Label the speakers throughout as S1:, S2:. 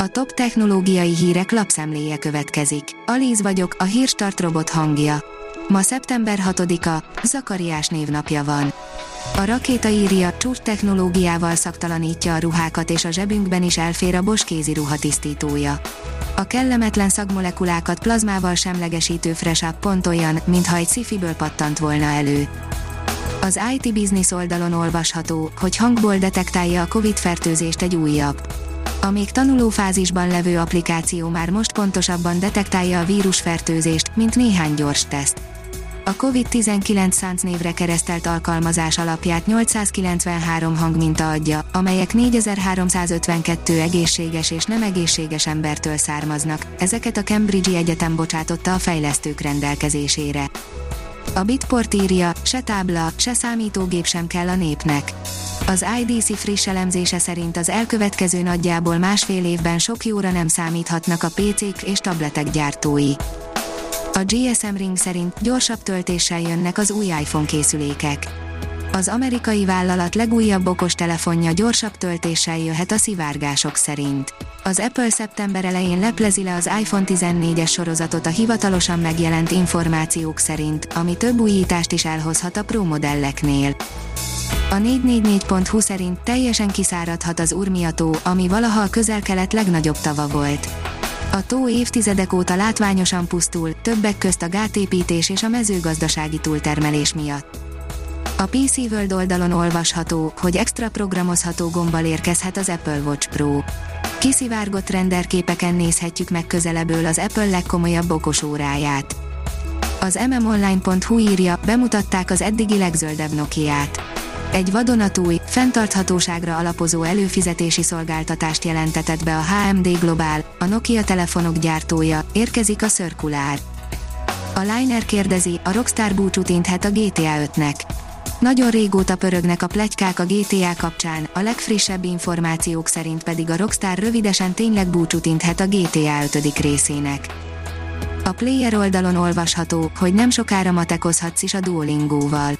S1: A top technológiai hírek lapszemléje következik. Alíz vagyok, a hírstart robot hangja. Ma szeptember 6-a, Zakariás névnapja van. A rakéta írja, csúcs technológiával szaktalanítja a ruhákat és a zsebünkben is elfér a Bosch kézi ruhatisztítója. A kellemetlen szagmolekulákat plazmával semlegesítő Fresh Up pont olyan, mintha egy szifiből pattant volna elő. Az IT Business oldalon olvasható, hogy hangból detektálja a COVID-fertőzést egy újabb a még tanulófázisban levő applikáció már most pontosabban detektálja a vírusfertőzést, mint néhány gyors teszt. A COVID-19 szánc névre keresztelt alkalmazás alapját 893 hangminta adja, amelyek 4352 egészséges és nem egészséges embertől származnak, ezeket a Cambridge Egyetem bocsátotta a fejlesztők rendelkezésére. A Bitport írja, se tábla, se számítógép sem kell a népnek. Az IDC friss elemzése szerint az elkövetkező nagyjából másfél évben sok jóra nem számíthatnak a PC-k és tabletek gyártói. A GSM Ring szerint gyorsabb töltéssel jönnek az új iPhone készülékek. Az amerikai vállalat legújabb okos telefonja gyorsabb töltéssel jöhet a szivárgások szerint. Az Apple szeptember elején leplezi le az iPhone 14-es sorozatot a hivatalosan megjelent információk szerint, ami több újítást is elhozhat a Pro modelleknél. A 444.hu szerint teljesen kiszáradhat az Urmia ami valaha a közel-kelet legnagyobb tava volt. A tó évtizedek óta látványosan pusztul, többek közt a gátépítés és a mezőgazdasági túltermelés miatt. A PC World oldalon olvasható, hogy extra programozható gombbal érkezhet az Apple Watch Pro. Kiszivárgott renderképeken nézhetjük meg közelebből az Apple legkomolyabb okos óráját. Az mmonline.hu írja, bemutatták az eddigi legzöldebb Nokia-t. Egy vadonatúj, fenntarthatóságra alapozó előfizetési szolgáltatást jelentetett be a HMD Global, a Nokia telefonok gyártója, érkezik a Circular. A Liner kérdezi, a Rockstar búcsút inthet a GTA 5-nek. Nagyon régóta pörögnek a plegykák a GTA kapcsán, a legfrissebb információk szerint pedig a Rockstar rövidesen tényleg búcsút inthet a GTA 5. részének. A player oldalon olvasható, hogy nem sokára matekozhatsz is a Duolingo-val.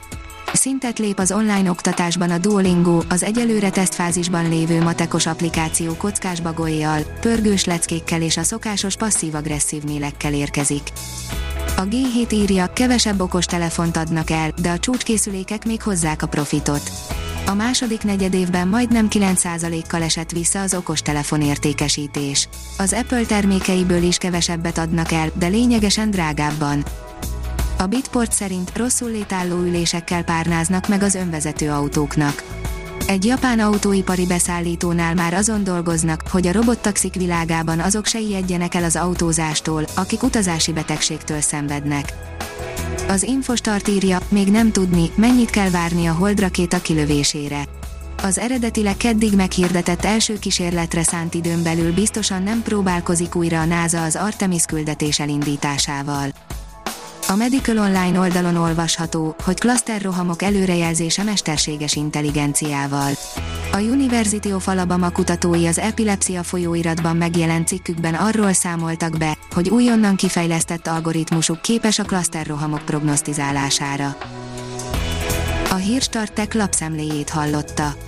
S1: Szintet lép az online oktatásban a Duolingo, az egyelőre tesztfázisban lévő matekos applikáció kockás bagolyjal, pörgős leckékkel és a szokásos passzív-agresszív mélekkel érkezik. A G7 írja, kevesebb okos telefont adnak el, de a csúcskészülékek még hozzák a profitot. A második negyedévben majdnem 9%-kal esett vissza az okostelefon értékesítés. Az Apple termékeiből is kevesebbet adnak el, de lényegesen drágábban. A Bitport szerint rosszul létálló ülésekkel párnáznak meg az önvezető autóknak. Egy japán autóipari beszállítónál már azon dolgoznak, hogy a robottaxik világában azok se ijedjenek el az autózástól, akik utazási betegségtől szenvednek. Az Infostart írja, még nem tudni, mennyit kell várni a Hold kilövésére. Az eredetileg keddig meghirdetett első kísérletre szánt időn belül biztosan nem próbálkozik újra a NASA az Artemis küldetés elindításával. A Medical Online oldalon olvasható, hogy klaszterrohamok előrejelzése mesterséges intelligenciával. A University of Alabama kutatói az epilepsia folyóiratban megjelent cikkükben arról számoltak be, hogy újonnan kifejlesztett algoritmusuk képes a klaszterrohamok prognosztizálására. A Hírstartek lapszemléjét hallotta.